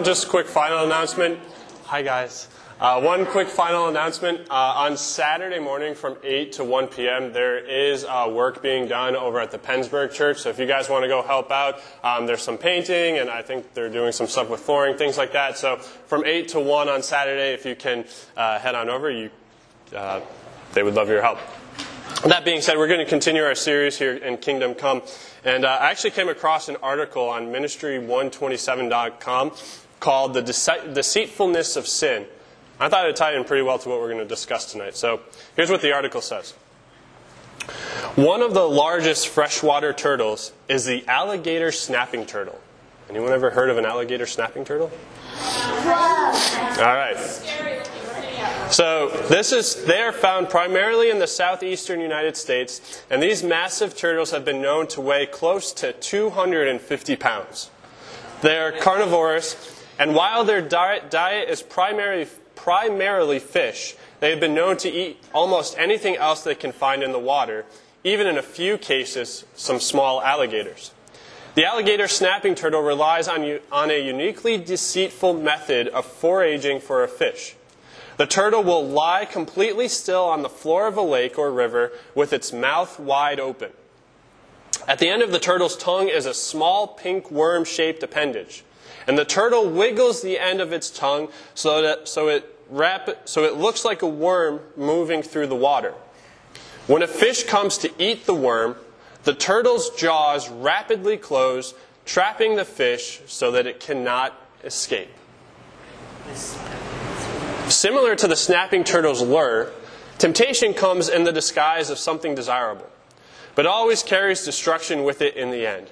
one just quick final announcement. Hi, guys. Uh, one quick final announcement. Uh, on Saturday morning from 8 to 1 p.m., there is uh, work being done over at the Pennsburg Church. So if you guys want to go help out, um, there's some painting, and I think they're doing some stuff with flooring, things like that. So from 8 to 1 on Saturday, if you can uh, head on over, you, uh, they would love your help. That being said, we're going to continue our series here in Kingdom Come. And uh, I actually came across an article on ministry127.com called The Dece- Deceitfulness of Sin. I thought it tied in pretty well to what we're going to discuss tonight. So here's what the article says One of the largest freshwater turtles is the alligator snapping turtle. Anyone ever heard of an alligator snapping turtle? All right. So this is they are found primarily in the southeastern United States, and these massive turtles have been known to weigh close to 250 pounds. They are carnivorous, and while their diet, diet is primarily primarily fish, they have been known to eat almost anything else they can find in the water, even in a few cases, some small alligators. The alligator snapping turtle relies on, on a uniquely deceitful method of foraging for a fish. The turtle will lie completely still on the floor of a lake or river with its mouth wide open. At the end of the turtle's tongue is a small pink worm shaped appendage. And the turtle wiggles the end of its tongue so, that, so, it wrap, so it looks like a worm moving through the water. When a fish comes to eat the worm, the turtle's jaws rapidly close, trapping the fish so that it cannot escape. Similar to the snapping turtle's lure, temptation comes in the disguise of something desirable, but always carries destruction with it in the end.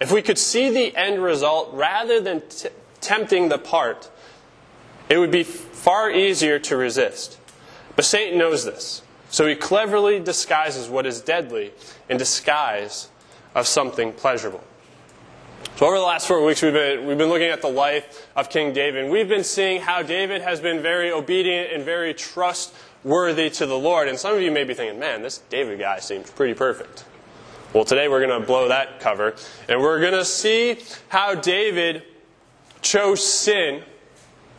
If we could see the end result rather than t- tempting the part, it would be far easier to resist. But Satan knows this, so he cleverly disguises what is deadly in disguise of something pleasurable. So over the last four weeks, we've been, we've been looking at the life of King David. We've been seeing how David has been very obedient and very trustworthy to the Lord. And some of you may be thinking, man, this David guy seems pretty perfect. Well, today we're going to blow that cover. And we're going to see how David chose sin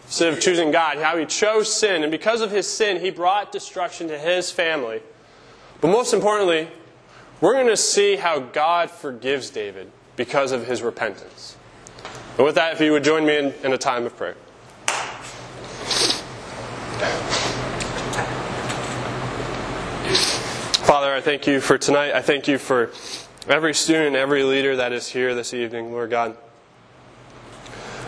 instead of choosing God, how he chose sin. And because of his sin, he brought destruction to his family. But most importantly, we're going to see how God forgives David because of his repentance. And with that, if you would join me in, in a time of prayer. Father, I thank you for tonight. I thank you for every student, every leader that is here this evening, Lord God.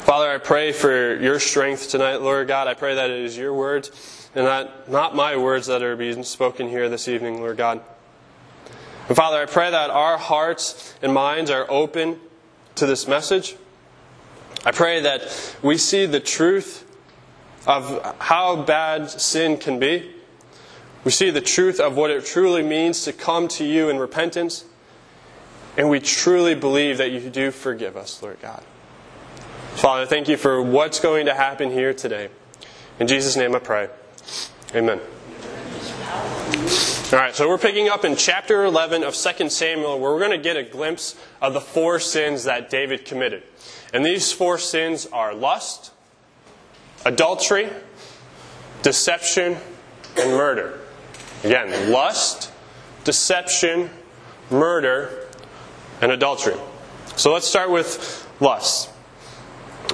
Father, I pray for your strength tonight, Lord God. I pray that it is your words and not, not my words that are being spoken here this evening, Lord God. And Father, I pray that our hearts and minds are open to this message. I pray that we see the truth of how bad sin can be. We see the truth of what it truly means to come to you in repentance. And we truly believe that you do forgive us, Lord God. Father, thank you for what's going to happen here today. In Jesus' name I pray. Amen. All right, so we're picking up in chapter 11 of 2 Samuel, where we're going to get a glimpse of the four sins that David committed. And these four sins are lust, adultery, deception, and murder. Again, lust, deception, murder, and adultery. So let's start with lust.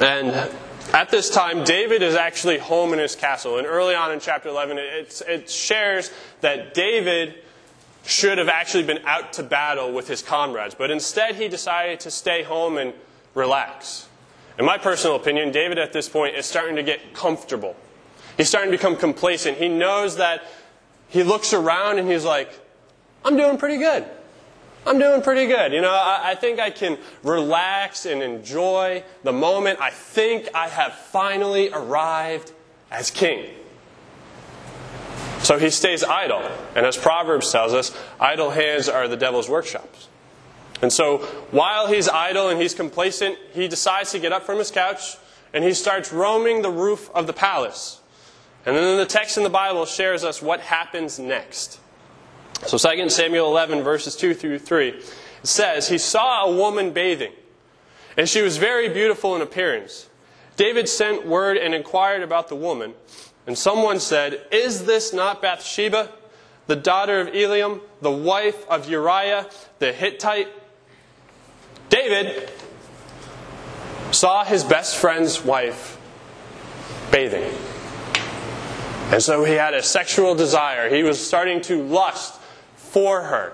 And at this time, David is actually home in his castle. And early on in chapter 11, it, it shares that David should have actually been out to battle with his comrades. But instead, he decided to stay home and relax. In my personal opinion, David at this point is starting to get comfortable. He's starting to become complacent. He knows that he looks around and he's like, I'm doing pretty good. I'm doing pretty good. You know, I, I, think I can relax and enjoy the moment. I think I have finally arrived as king. So he stays idle. And as Proverbs tells us, idle hands are the devil's workshops. And so while he's idle and he's complacent, he decides to get up from his couch and he starts roaming the roof of the palace. And then the text in the Bible shares us what happens next. So 2 Samuel 11, verses 2 through 3, it says, He saw a woman bathing, and she was very beautiful in appearance. David sent word and inquired about the woman, and someone said, Is this not Bathsheba, the daughter of Eliam, the wife of Uriah the Hittite? David saw his best friend's wife bathing. And so he had a sexual desire. He was starting to lust for her.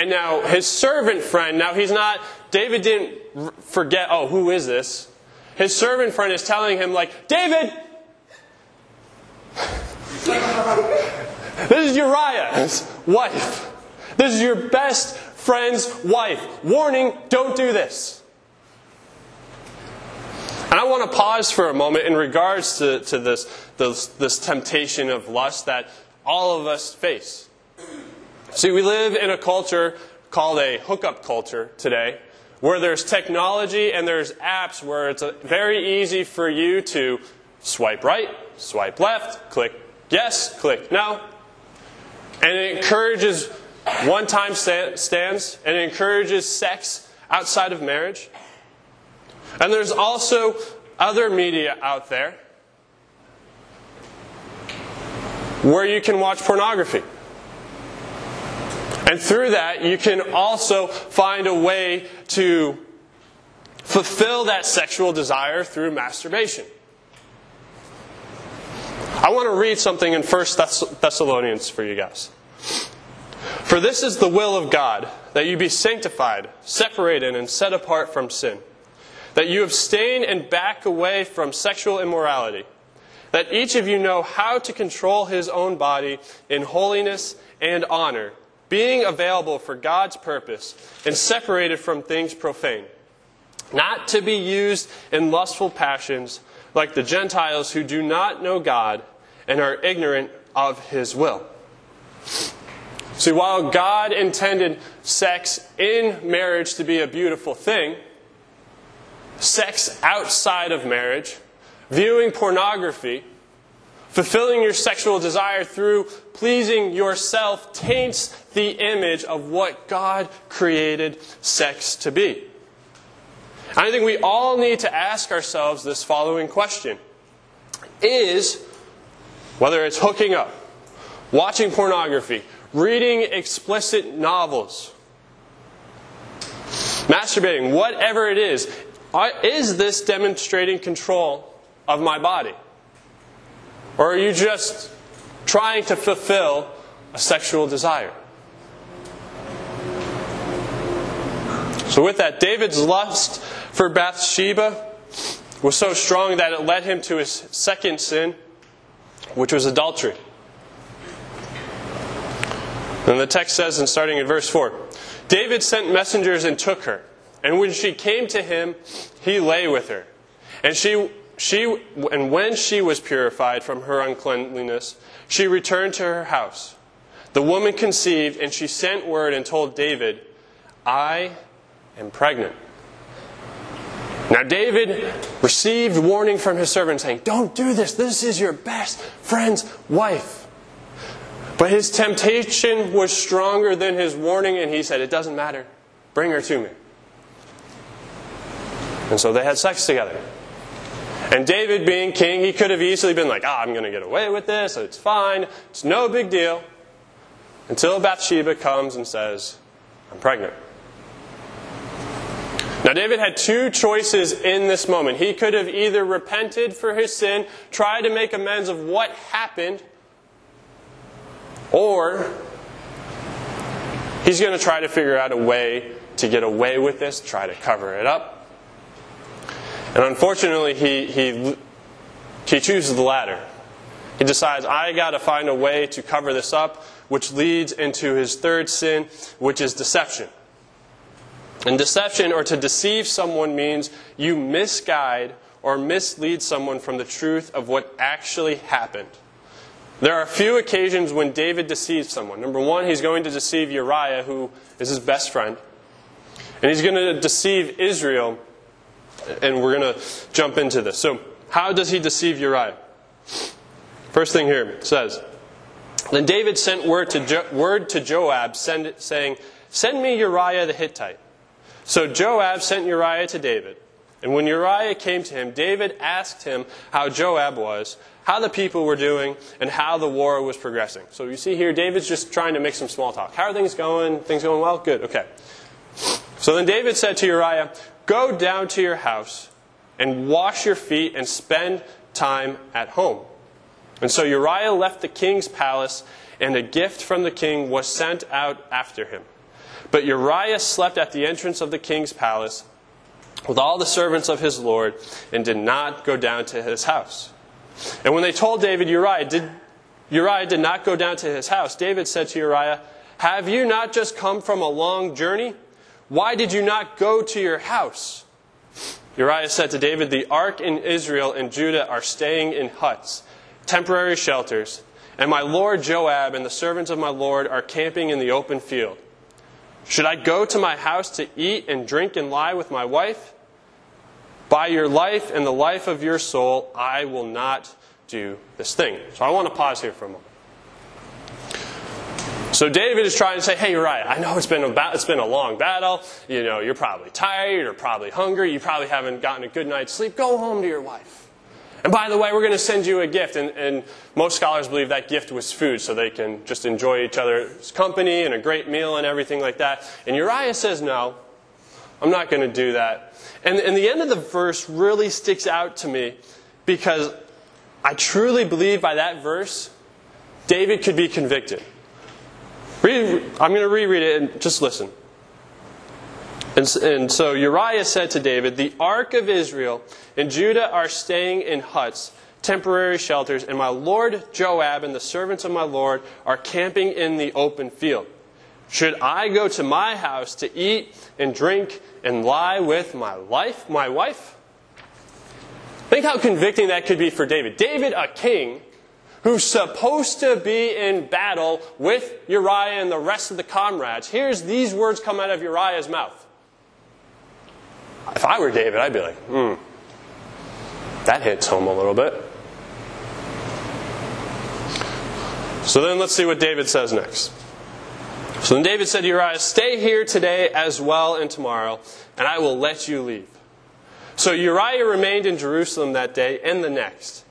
And now his servant friend, now he's not, David didn't forget, oh, who is this? His servant friend is telling him, like, David! this is Uriah's wife. This is your best friend's wife. Warning, don't do this. And I want to pause for a moment in regards to, to this, this, this temptation of lust that all of us face. See, we live in a culture called a hookup culture today, where there's technology and there's apps where it's uh, very easy for you to swipe right, swipe left, click yes, click no. And it encourages one time stands and it encourages sex outside of marriage. And there's also other media out there where you can watch pornography. And through that, you can also find a way to fulfill that sexual desire through masturbation. I want to read something in 1 Thessalonians for you guys. For this is the will of God, that you be sanctified, separated, and set apart from sin that you abstain and back away from sexual immorality, that each of you know how to control his own body in holiness and honor, being available for God's purpose and separated from things profane, not to be used in lustful passions like the Gentiles who do not know God and are ignorant of his will. See, while God intended sex in marriage to be a beautiful thing, sex outside of marriage, viewing pornography, fulfilling your sexual desire through pleasing yourself taints the image of what God created sex to be. I think we all need to ask ourselves this following question Is, whether it's hooking up, watching pornography, reading explicit novels, masturbating, whatever it is, is this demonstrating control of my body? Or are you just trying to fulfill a sexual desire? So, with that, David's lust for Bathsheba was so strong that it led him to his second sin, which was adultery. And the text says, and starting in verse 4 David sent messengers and took her. And when she came to him, he lay with her. And she, she, and when she was purified from her uncleanliness, she returned to her house. The woman conceived, and she sent word and told David, I am pregnant. Now, David received warning from his servant saying, Don't do this. This is your best friend's wife. But his temptation was stronger than his warning, and he said, It doesn't matter. Bring her to me. And so they had sex together. And David, being king, he could have easily been like, ah, I'm going to get away with this. It's fine. It's no big deal. Until Bathsheba comes and says, I'm pregnant. Now, David had two choices in this moment. He could have either repented for his sin, tried to make amends of what happened, or he's going to try to figure out a way to get away with this, try to cover it up. And unfortunately, he, he, he chooses the latter. He decides, I got to find a way to cover this up, which leads into his third sin, which is deception. And deception, or to deceive someone, means you misguide or mislead someone from the truth of what actually happened. There are a few occasions when David deceives someone. Number one, he's going to deceive Uriah, who is his best friend. And he's going to deceive Israel, and we're going to jump into this. So, how does he deceive Uriah? First thing here says, Then David sent word to, jo- word to Joab send, saying, Send me Uriah the Hittite. So Joab sent Uriah to David. And when Uriah came to him, David asked him how Joab was, how the people were doing, and how the war was progressing. So you see here, David's just trying to make some small talk. How are things going? Things going well? Good. Okay. So then David said to Uriah, Go down to your house and wash your feet and spend time at home. And so Uriah left the king's palace, and a gift from the king was sent out after him. But Uriah slept at the entrance of the king's palace with all the servants of his Lord and did not go down to his house. And when they told David, Uriah did, Uriah did not go down to his house, David said to Uriah, Have you not just come from a long journey? Why did you not go to your house? Uriah said to David, The ark in Israel and Judah are staying in huts, temporary shelters, and my lord Joab and the servants of my lord are camping in the open field. Should I go to my house to eat and drink and lie with my wife? By your life and the life of your soul, I will not do this thing. So I want to pause here for a moment. So David is trying to say, "Hey Uriah, I know it's been a it's been a long battle. You know, you're probably tired or probably hungry. You probably haven't gotten a good night's sleep. Go home to your wife. And by the way, we're going to send you a gift. And, and, most scholars believe that gift was food, so they can just enjoy each other's company and a great meal and everything like that. And Uriah says, No, I'm not going to do that. And, and the end of the verse really sticks out to me because I truly believe by that verse, David could be convicted. Read, I'm going to reread it and just listen. And, and so Uriah said to David, The ark of Israel and Judah are staying in huts, temporary shelters, and my lord Joab and the servants of my lord are camping in the open field. Should I go to my house to eat and drink and lie with my life, my wife? Think how convicting that could be for David. David, a king, who's supposed to be in battle with Uriah and the rest of the comrades, hears these words come out of Uriah's mouth. If I were David, I'd be like, hmm, that hits home a little bit. So then let's see what David says next. So then David said to Uriah, Stay here today as well and tomorrow, and I will let you leave. So Uriah remained in Jerusalem that day and the next.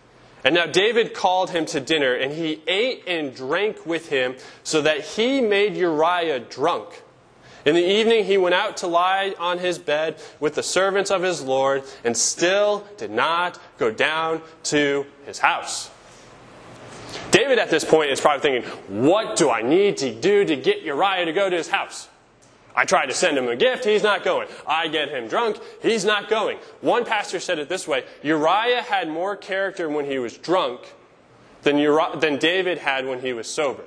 And now David called him to dinner, and he ate and drank with him, so that he made Uriah drunk. In the evening, he went out to lie on his bed with the servants of his Lord and still did not go down to his house. David at this point is probably thinking, What do I need to do to get Uriah to go to his house? I try to send him a gift, he's not going. I get him drunk, he's not going. One pastor said it this way Uriah had more character when he was drunk than, Uriah, than David had when he was sober.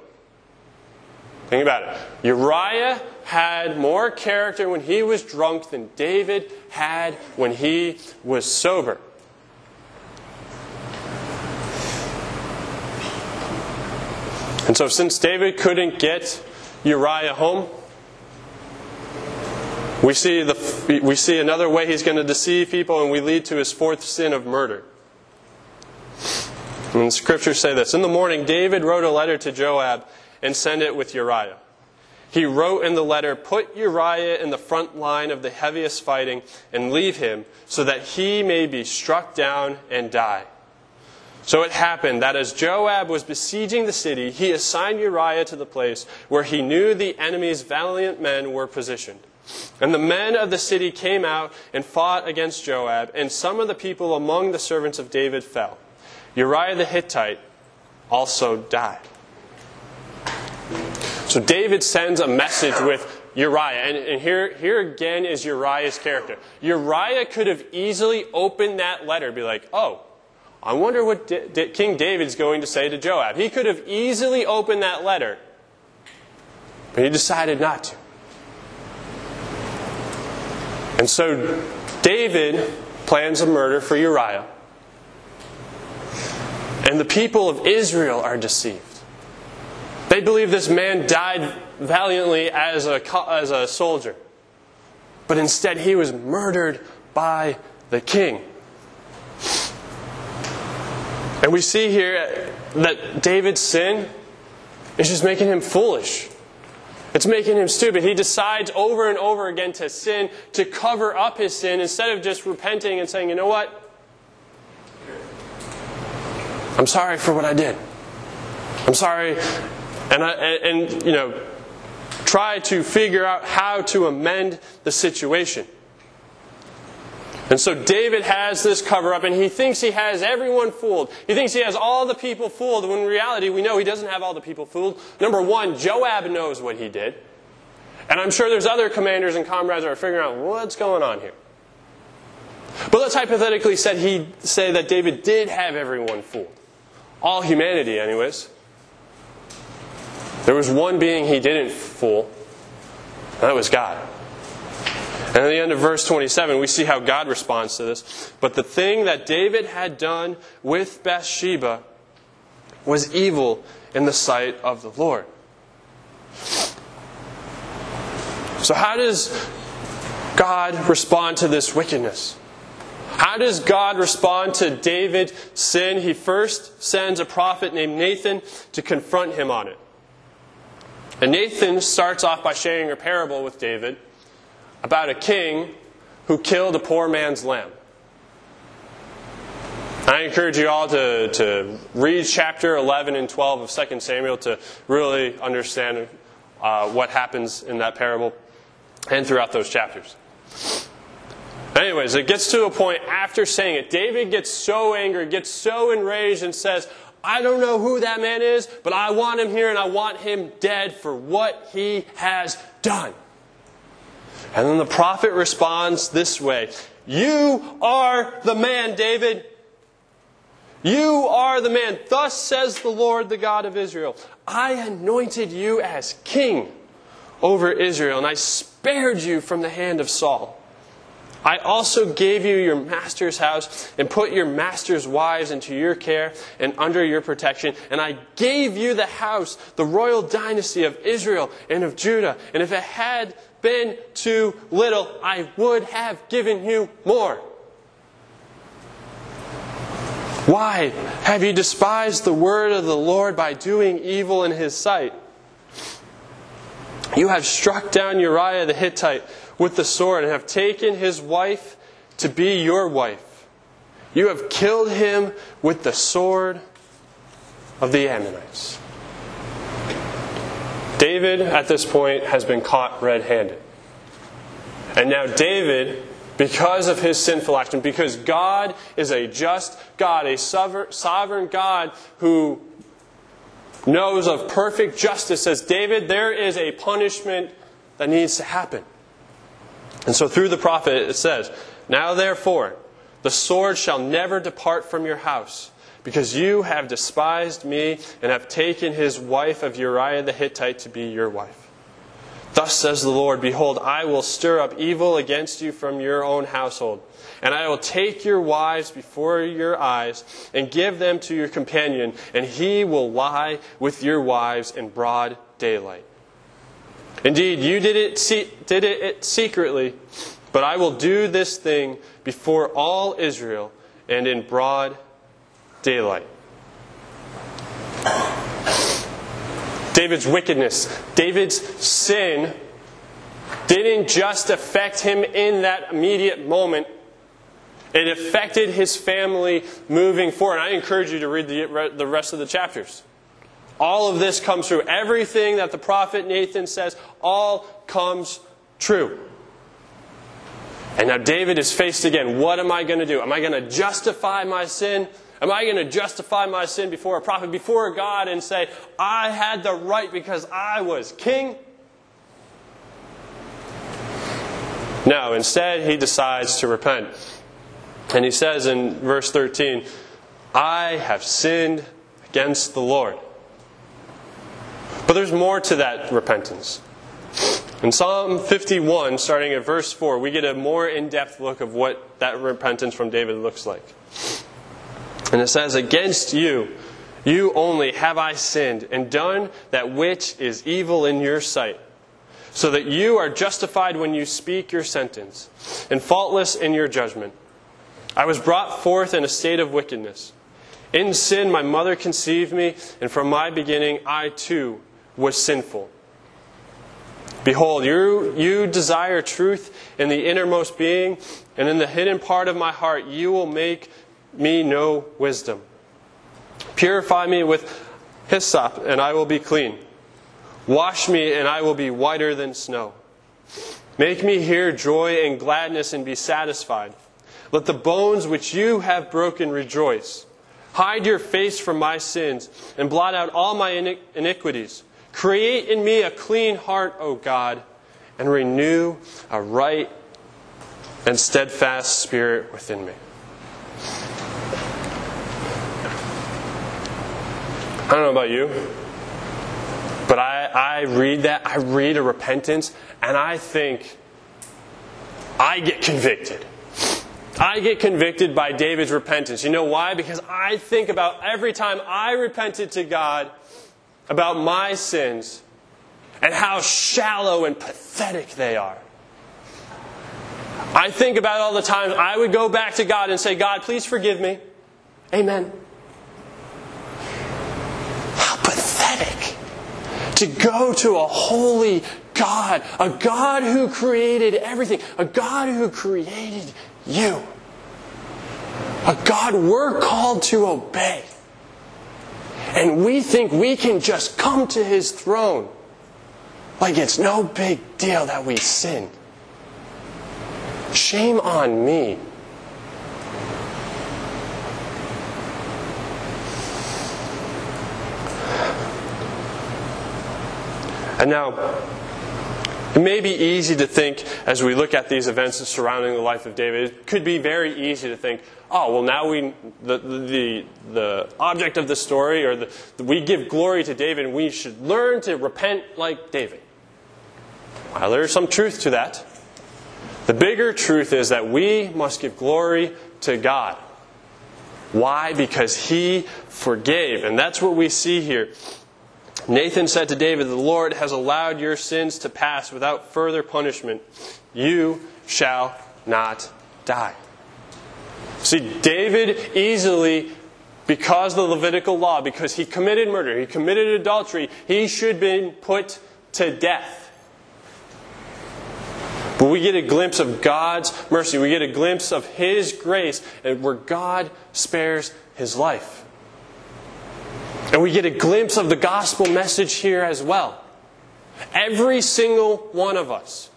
Think about it. Uriah had more character when he was drunk than David had when he was sober. And so, since David couldn't get Uriah home, we see, the, we see another way he's going to deceive people, and we lead to his fourth sin of murder. And the scriptures say this In the morning, David wrote a letter to Joab and sent it with Uriah. He wrote in the letter, Put Uriah in the front line of the heaviest fighting and leave him so that he may be struck down and die. So it happened that as Joab was besieging the city, he assigned Uriah to the place where he knew the enemy's valiant men were positioned. And the men of the city came out and fought against Joab, and some of the people among the servants of David fell. Uriah the Hittite also died. So David sends a message with Uriah. And, and, here, here again is Uriah's character. Uriah could have easily opened that letter be like, oh, I wonder what D- D- King David's going to say to Joab. He could have easily opened that letter, but he decided not to. And so David plans a murder for Uriah. And the people of Israel are deceived. They believe this man died valiantly as a, as a soldier, but instead he was murdered by the king. And we see here that David's sin is just making him foolish. It's making him stupid. He decides over and over again to sin, to cover up his sin, instead of just repenting and saying, you know what? I'm sorry for what I did. I'm sorry. And, I, and, and, you know, try to figure out how to amend the situation. And so David has this cover up and he thinks he has everyone fooled. He thinks he has all the people fooled when in reality we know he doesn't have all the people fooled. Number one, Joab knows what he did. And I'm sure there's other commanders and comrades that are figuring out what's going on here. But let's hypothetically say, he, say that David did have everyone fooled. All humanity, anyways. There was one being he didn't fool, and that was God. And at the end of verse 27, we see how God responds to this. But the thing that David had done with Bathsheba was evil in the sight of the Lord. So, how does God respond to this wickedness? How does God respond to David's sin? He first sends a prophet named Nathan to confront him on it. And Nathan starts off by sharing a parable with David about a king who killed a poor man's lamb. I encourage you all to, to read chapter 11 and 12 of 2 Samuel to really understand uh, what happens in that parable and throughout those chapters. Anyways, it gets to a point after saying it. David gets so angry, gets so enraged, and says, I don't know who that man is, but I want him here and I want him dead for what he has done. And then the prophet responds this way You are the man, David. You are the man. Thus says the Lord, the God of Israel I anointed you as king over Israel, and I spared you from the hand of Saul. I also gave you your master's house and put your master's wives into your care and under your protection. And I gave you the house, the royal dynasty of Israel and of Judah. And if it had been too little, I would have given you more. Why have you despised the word of the Lord by doing evil in his sight? You have struck down Uriah the Hittite with the sword and have taken his wife to be your wife. You have killed him with the sword of the Ammonites. David, at this point, has been caught red handed. And now, David, because of his sinful action, because God is a just God, a sovereign God who knows of perfect justice, says, David, there is a punishment that needs to happen. And so, through the prophet, it says, Now therefore, the sword shall never depart from your house because you have despised me and have taken his wife of Uriah the Hittite to be your wife. Thus says the Lord Behold, I will stir up evil against you from your own household, and I will take your wives before your eyes and give them to your companion, and he will lie with your wives in broad daylight. Indeed, you did it, did it secretly, but I will do this thing before all Israel and in broad daylight. David's wickedness, David's sin didn't just affect him in that immediate moment. It affected his family moving forward. I encourage you to read the, rest of the chapters. All of this comes true. Everything that the prophet Nathan says, all comes true. And now David is faced again. What am I going to do? Am I going to justify my sin? Am I going to justify my sin before a prophet, before God, and say, I had the right because I was king? No, instead, he decides to repent. And he says in verse 13, I have sinned against the Lord. But there's more to that repentance. In Psalm 51, starting at verse 4, we get a more in depth look of what that repentance from David looks like. And it says, Against you, you only have I sinned and done that which is evil in your sight, so that you are justified when you speak your sentence, and faultless in your judgment. I was brought forth in a state of wickedness. In sin, my mother conceived me, and from my beginning, I too was sinful. Behold, you, you desire truth in the innermost being, and in the hidden part of my heart you will make me know wisdom. Purify me with hyssop, and I will be clean. Wash me, and I will be whiter than snow. Make me hear joy and gladness and be satisfied. Let the bones which you have broken rejoice. Hide your face from my sins and blot out all my iniquities. Create in me a clean heart, O God, and renew a right and steadfast spirit within me. I don't know about you, but I, I read that, I read a repentance, and I think I get convicted. I get convicted by David's repentance. You know why? Because I think about every time I repented to God about my sins and how shallow and pathetic they are. I think about all the times I would go back to God and say, God, please forgive me. Amen. How pathetic to go to a holy God, a God who created everything, a God who created you, a God we're called to obey. And we think we can just come to his throne like it's no big deal that we sin. Shame on me. And now, it may be easy to think as we look at these events surrounding the life of David, it could be very easy to think, oh, well, now we, the, the, the object of the story, or the, we give glory to David and we should learn to repent like David. Well, there's some truth to that. The bigger truth is that we must give glory to God. Why? Because He forgave. And that's what we see here. Nathan said to David, The Lord has allowed your sins to pass without further punishment. You shall not die. See, David easily, because the Levitical law, because he committed murder, he committed adultery, he should have been put to death. But we get a glimpse of God's mercy. We get a glimpse of His grace, and where God spares his life. And we get a glimpse of the gospel message here as well. Every single one of us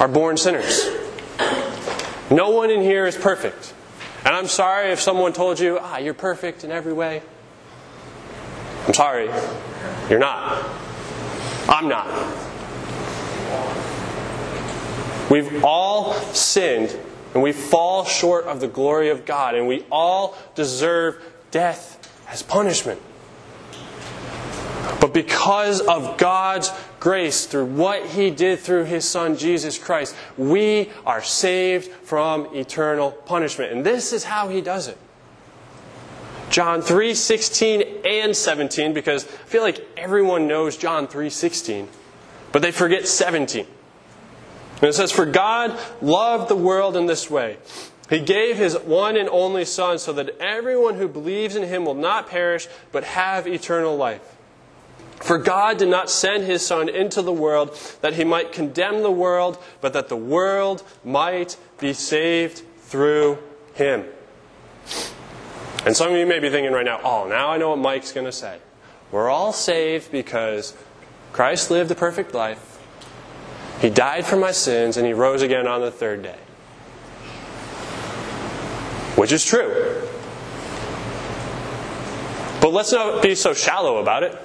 are born sinners. No one in here is perfect. And I'm sorry if someone told you, ah, you're perfect in every way. I'm sorry. You're not. I'm not. We've all sinned and we fall short of the glory of God and we all deserve death as punishment. But because of God's grace, through what He did through His Son Jesus Christ, we are saved from eternal punishment. And this is how He does it. John 3 16 and 17, because I feel like everyone knows John 3 16, but they forget 17. And it says, For God loved the world in this way he gave his one and only Son so that everyone who believes in him will not perish, but have eternal life. For God did not send his Son into the world that he might condemn the world, but that the world might be saved through him. And some of you may be thinking right now, oh, now I know what Mike's going to say. We're all saved because Christ lived a perfect life, he died for my sins, and he rose again on the third day which is true. But let's not be so shallow about it.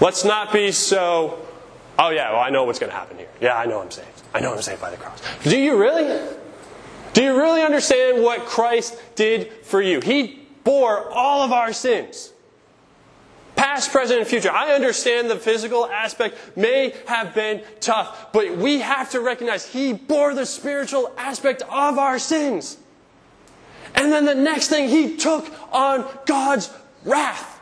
Let's not be so, oh yeah, well, I know what's going to happen here. Yeah, I know I'm saved. I know I'm saved by the cross. Do you really? Do you really understand what Christ did for you? He bore all of our sins. Past, present, and future. I understand the physical aspect may have been tough, but we have to recognize He bore the spiritual aspect of our sins. And then the next thing, he took on God's wrath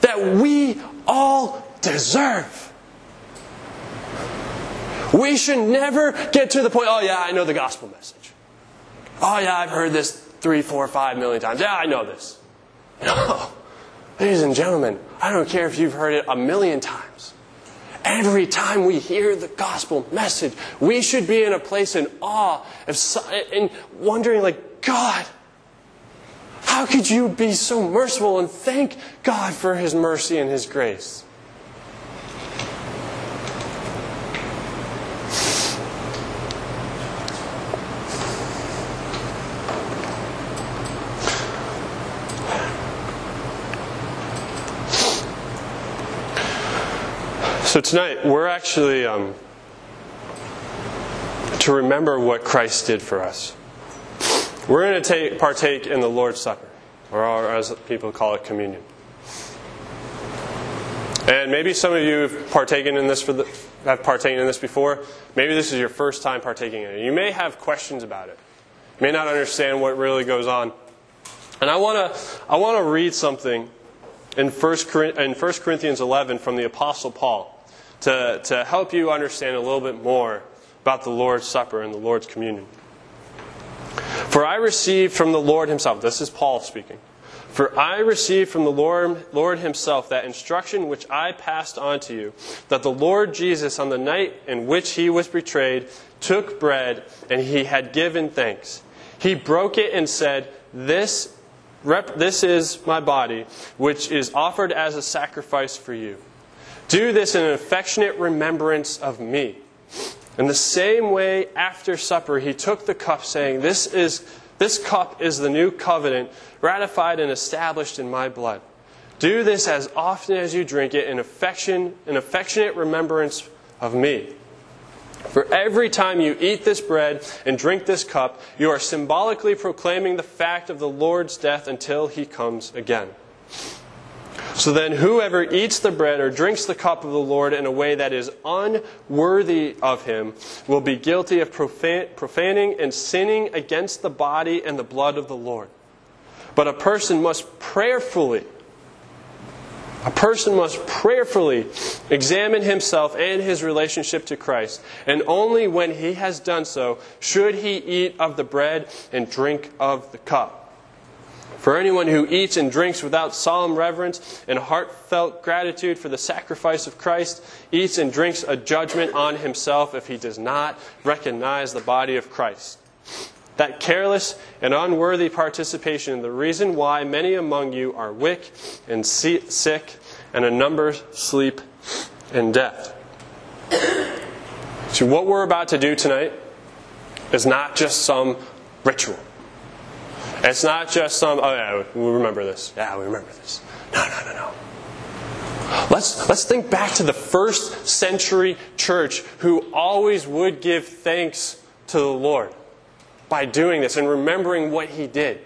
that we all deserve. We should never get to the point, oh, yeah, I know the gospel message. Oh, yeah, I've heard this three, four, five million times. Yeah, I know this. No. Ladies and gentlemen, I don't care if you've heard it a million times. Every time we hear the gospel message, we should be in a place in awe and wondering, like, God, how could you be so merciful and thank God for His mercy and His grace? So tonight, we're actually um, to remember what Christ did for us. We're going to take, partake in the Lord's Supper, or as people call it, communion. And maybe some of you have partaken in this for the, have partaken in this before. Maybe this is your first time partaking in it. You may have questions about it. You may not understand what really goes on. And I want to I want to read something in 1 Corinthians 11 from the Apostle Paul to, to help you understand a little bit more about the Lord's Supper and the Lord's communion. For I received from the Lord Himself, this is Paul speaking. For I received from the Lord, Lord Himself that instruction which I passed on to you, that the Lord Jesus, on the night in which He was betrayed, took bread, and He had given thanks. He broke it and said, This, rep, this is my body, which is offered as a sacrifice for you. Do this in an affectionate remembrance of me. In the same way, after supper, he took the cup, saying, This, is, this cup is the new covenant, ratified and established in my blood. Do this as often as you drink it in affection, in affectionate remembrance of me. For every time you eat this bread and drink this cup, you are symbolically proclaiming the fact of the Lord's death until he comes again. So then, whoever eats the bread or drinks the cup of the Lord in a way that is unworthy of him will be guilty of profaning and sinning against the body and the blood of the Lord. But a person must prayerfully, a person must prayerfully examine himself and his relationship to Christ. And only when he has done so should he eat of the bread and drink of the cup. For anyone who eats and drinks without solemn reverence and heartfelt gratitude for the sacrifice of Christ eats and drinks a judgment on himself if he does not recognize the body of Christ. That careless and unworthy participation is the reason why many among you are weak and sick, and a number sleep in death. So, what we're about to do tonight is not just some ritual. It's not just some, oh yeah, we remember this. Yeah, we remember this. No, no, no, no. Let's, let's think back to the first century church who always would give thanks to the Lord by doing this and remembering what He did.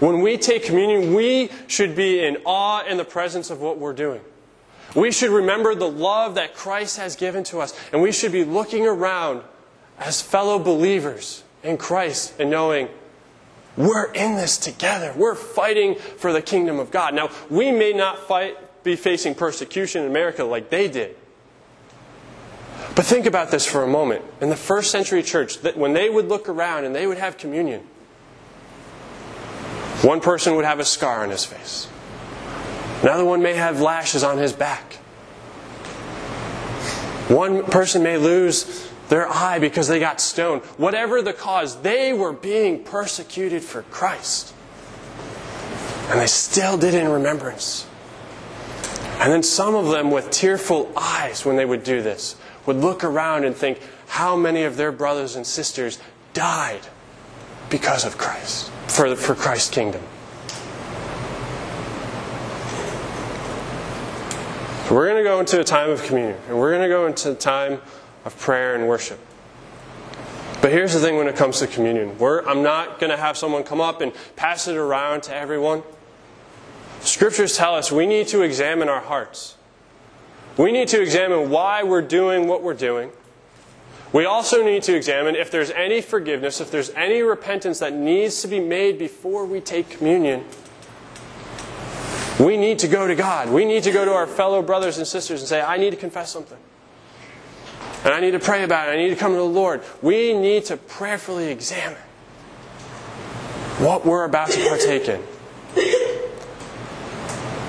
When we take communion, we should be in awe in the presence of what we're doing. We should remember the love that Christ has given to us, and we should be looking around as fellow believers in Christ and knowing we're in this together. We're fighting for the kingdom of God. Now, we may not fight, be facing persecution in America like they did. But think about this for a moment. In the first century church, when they would look around and they would have communion, one person would have a scar on his face. Another one may have lashes on his back. One person may lose their eye because they got stoned. Whatever the cause, they were being persecuted for Christ. And they still did in remembrance. And then some of them, with tearful eyes, when they would do this, would look around and think how many of their brothers and sisters died because of Christ, for, for Christ's kingdom. We're going to go into a time of communion, and we're going to go into a time of prayer and worship. But here's the thing when it comes to communion We're, I'm not going to have someone come up and pass it around to everyone. Scriptures tell us we need to examine our hearts. We need to examine why we're doing what we're doing. We also need to examine if there's any forgiveness, if there's any repentance that needs to be made before we take communion. We need to go to God. We need to go to our fellow brothers and sisters and say, I need to confess something. And I need to pray about it. I need to come to the Lord. We need to prayerfully examine what we're about to partake in.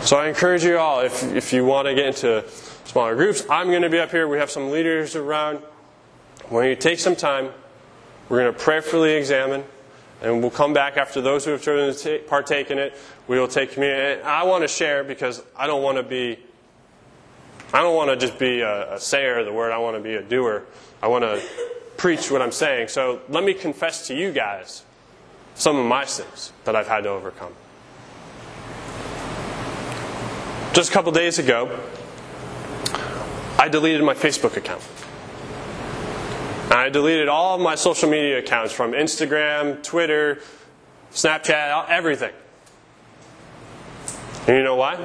So I encourage you all, if, if you want to get into smaller groups, I'm going to be up here. We have some leaders around. When you take some time, we're going to prayerfully examine, and we'll come back after those who have chosen to partake in it. We will take communion. And I want to share because I don't want to be, I don't want to just be a, a sayer of the word. I want to be a doer. I want to preach what I'm saying. So let me confess to you guys some of my sins that I've had to overcome. Just a couple days ago, I deleted my Facebook account. And I deleted all my social media accounts from Instagram, Twitter, Snapchat, everything. And you know why?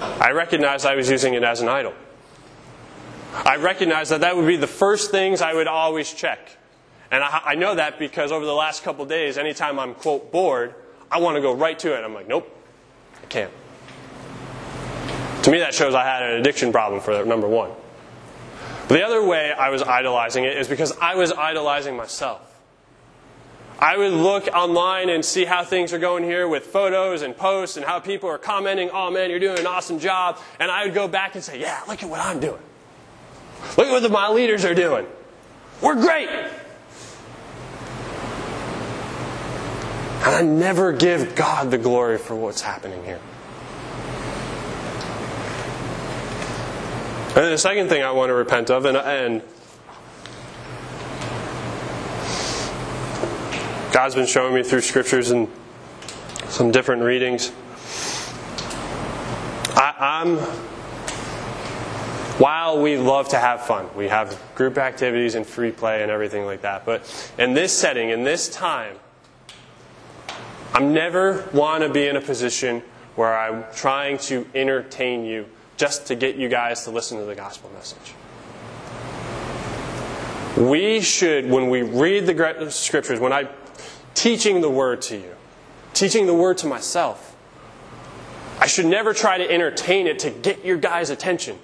I recognized I was using it as an idol. I recognized that that would be the first things I would always check. And I, I know that because over the last couple days, anytime I'm, quote, bored, I want to go right to it. I'm like, nope, I can't. To me, that shows I had an addiction problem for number one. The other way I was idolizing it is because I was idolizing myself. I would look online and see how things are going here with photos and posts and how people are commenting, oh man, you're doing an awesome job. And I would go back and say, yeah, look at what I'm doing. Look at what my leaders are doing. We're great. And I never give God the glory for what's happening here. And the second thing I want to repent of, and, and God's been showing me through scriptures and some different readings. I, am while we love to have fun, we have group activities and free play and everything like that. But in this setting, in this time, I'm never want to be in a position where I'm trying to entertain you just to get you guys to listen to the gospel message. We should, when we read the scriptures, when I'm teaching the word to you, teaching the word to myself, I should never try to entertain it to get your guys' attention.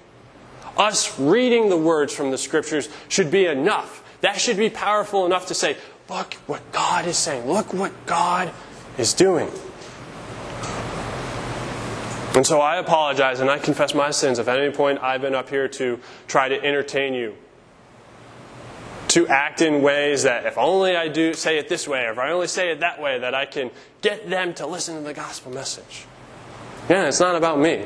Us reading the words from the scriptures should be enough. That should be powerful enough to say, look what God is saying. Look what God is doing. And so I apologize and I confess my sins if at any point I've been up here to try to entertain you. To act in ways that if only I do say it this way, or if I only say it that way, that I can get them to listen to the gospel message. Yeah, it's not about me.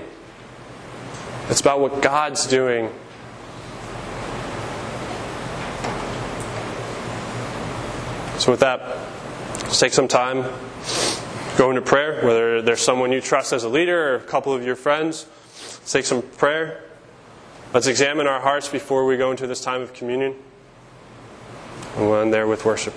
It's about what God's doing. So with that, let's take some time go into prayer, whether there's someone you trust as a leader or a couple of your friends. Let's take some prayer. Let's examine our hearts before we go into this time of communion. End there with worship.